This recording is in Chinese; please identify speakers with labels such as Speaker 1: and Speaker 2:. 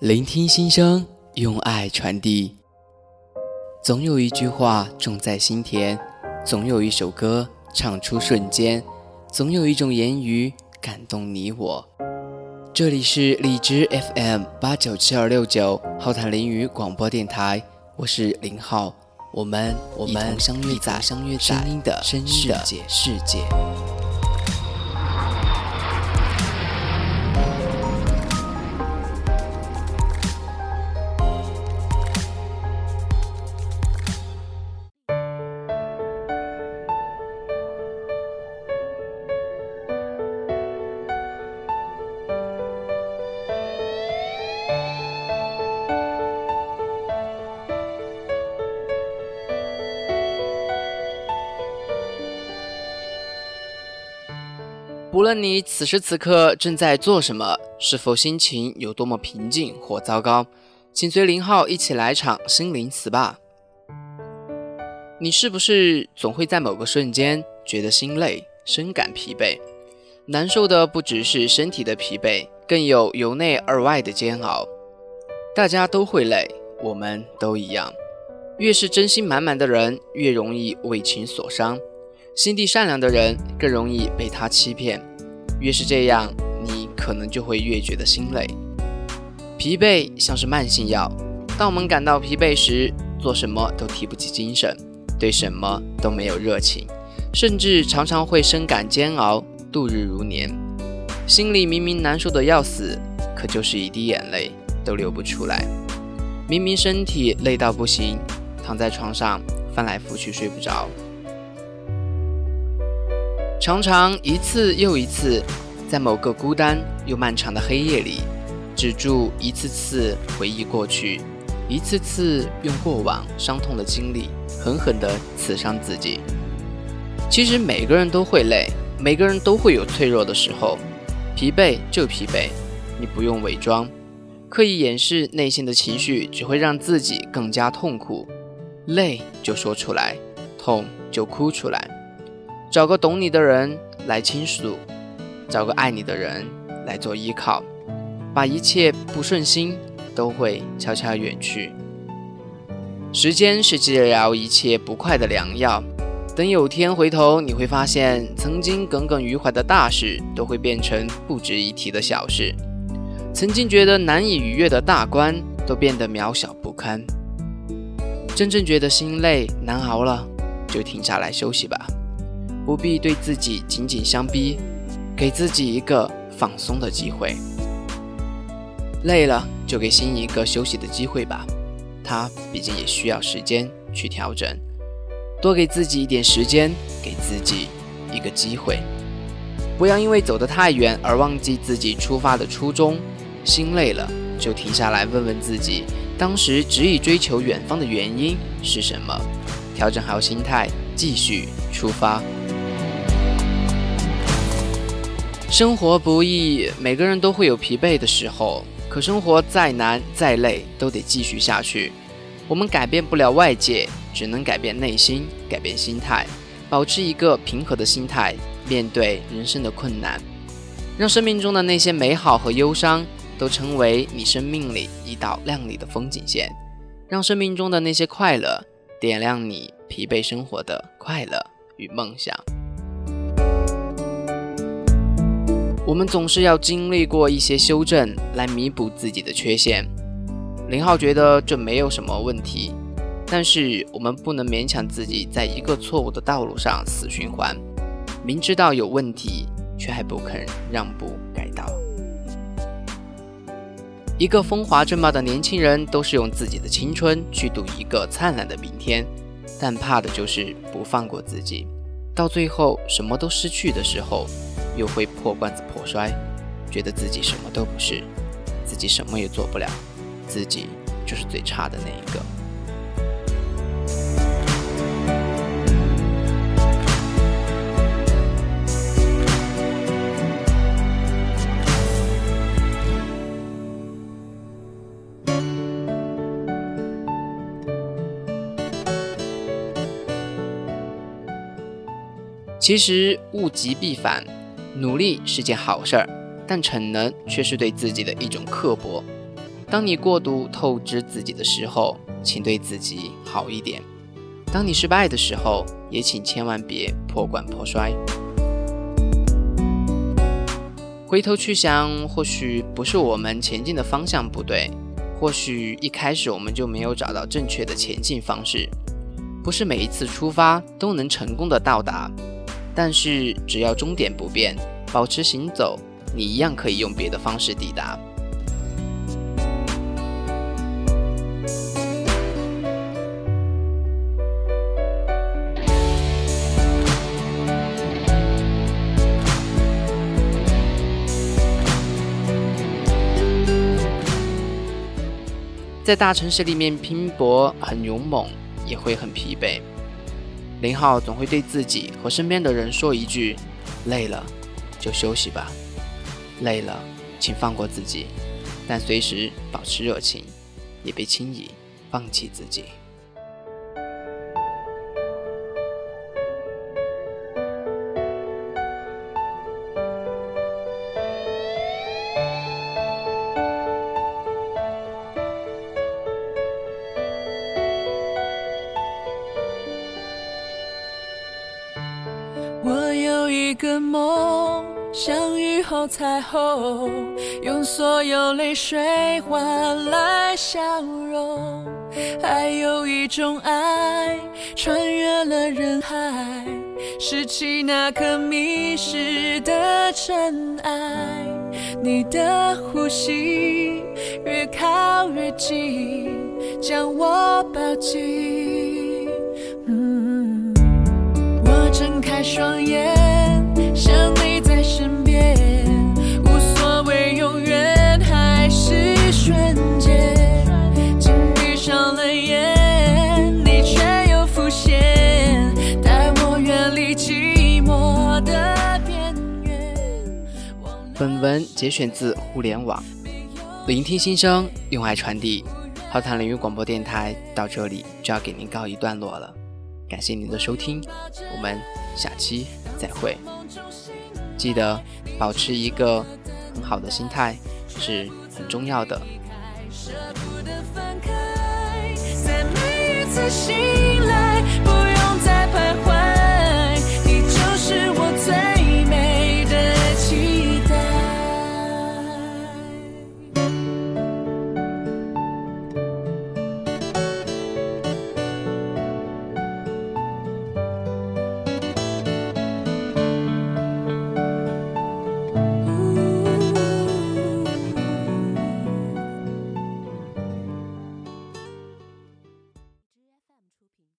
Speaker 1: 聆听心声，用爱传递。总有一句话种在心田，总有一首歌唱出瞬间，总有一种言语感动你我。这里是荔枝 FM 八九七二六九浩谈林语广播电台，我是林浩，我们我们相约在相约在声音的世界世界。无论你此时此刻正在做什么，是否心情有多么平静或糟糕，请随林浩一起来场心灵 SPA。你是不是总会在某个瞬间觉得心累、深感疲惫？难受的不只是身体的疲惫，更有由内而外的煎熬。大家都会累，我们都一样。越是真心满满的人，越容易为情所伤。心地善良的人更容易被他欺骗，越是这样，你可能就会越觉得心累。疲惫像是慢性药，当我们感到疲惫时，做什么都提不起精神，对什么都没有热情，甚至常常会深感煎熬，度日如年。心里明明难受的要死，可就是一滴眼泪都流不出来。明明身体累到不行，躺在床上翻来覆去睡不着。常常一次又一次，在某个孤单又漫长的黑夜里，止住一次次回忆过去，一次次用过往伤痛的经历狠狠地刺伤自己。其实每个人都会累，每个人都会有脆弱的时候，疲惫就疲惫，你不用伪装，刻意掩饰内心的情绪，只会让自己更加痛苦。累就说出来，痛就哭出来。找个懂你的人来倾诉，找个爱你的人来做依靠，把一切不顺心都会悄悄远去。时间是治疗一切不快的良药。等有天回头，你会发现，曾经耿耿于怀的大事，都会变成不值一提的小事；曾经觉得难以逾越的大关，都变得渺小不堪。真正觉得心累难熬了，就停下来休息吧。不必对自己紧紧相逼，给自己一个放松的机会。累了就给心一个休息的机会吧，他毕竟也需要时间去调整。多给自己一点时间，给自己一个机会。不要因为走得太远而忘记自己出发的初衷。心累了就停下来问问自己，当时执意追求远方的原因是什么？调整好心态，继续出发。生活不易，每个人都会有疲惫的时候。可生活再难再累，都得继续下去。我们改变不了外界，只能改变内心，改变心态，保持一个平和的心态，面对人生的困难，让生命中的那些美好和忧伤都成为你生命里一道亮丽的风景线，让生命中的那些快乐点亮你疲惫生活的快乐与梦想。我们总是要经历过一些修正，来弥补自己的缺陷。林浩觉得这没有什么问题，但是我们不能勉强自己在一个错误的道路上死循环。明知道有问题，却还不肯让步改道。一个风华正茂的年轻人，都是用自己的青春去赌一个灿烂的明天，但怕的就是不放过自己，到最后什么都失去的时候。又会破罐子破摔，觉得自己什么都不是，自己什么也做不了，自己就是最差的那一个。其实物极必反。努力是件好事儿，但逞能却是对自己的一种刻薄。当你过度透支自己的时候，请对自己好一点；当你失败的时候，也请千万别破罐破摔。回头去想，或许不是我们前进的方向不对，或许一开始我们就没有找到正确的前进方式。不是每一次出发都能成功的到达，但是只要终点不变，保持行走，你一样可以用别的方式抵达。在大城市里面拼搏很勇猛，也会很疲惫。林浩总会对自己和身边的人说一句：“累了就休息吧，累了请放过自己，但随时保持热情，也别轻易放弃自己。”
Speaker 2: 一个梦，像雨后彩虹，用所有泪水换来笑容。还有一种爱，穿越了人海，拾起那颗迷失的尘埃。你的呼吸越靠越近，将我抱紧。我睁开双眼。
Speaker 1: 本文节选自互联网，聆听心声，用爱传递。浩谈领域广播电台到这里就要给您告一段落了，感谢您的收听，我们下期再会。记得保持一个很好的心态是很重要的。
Speaker 2: 在每一次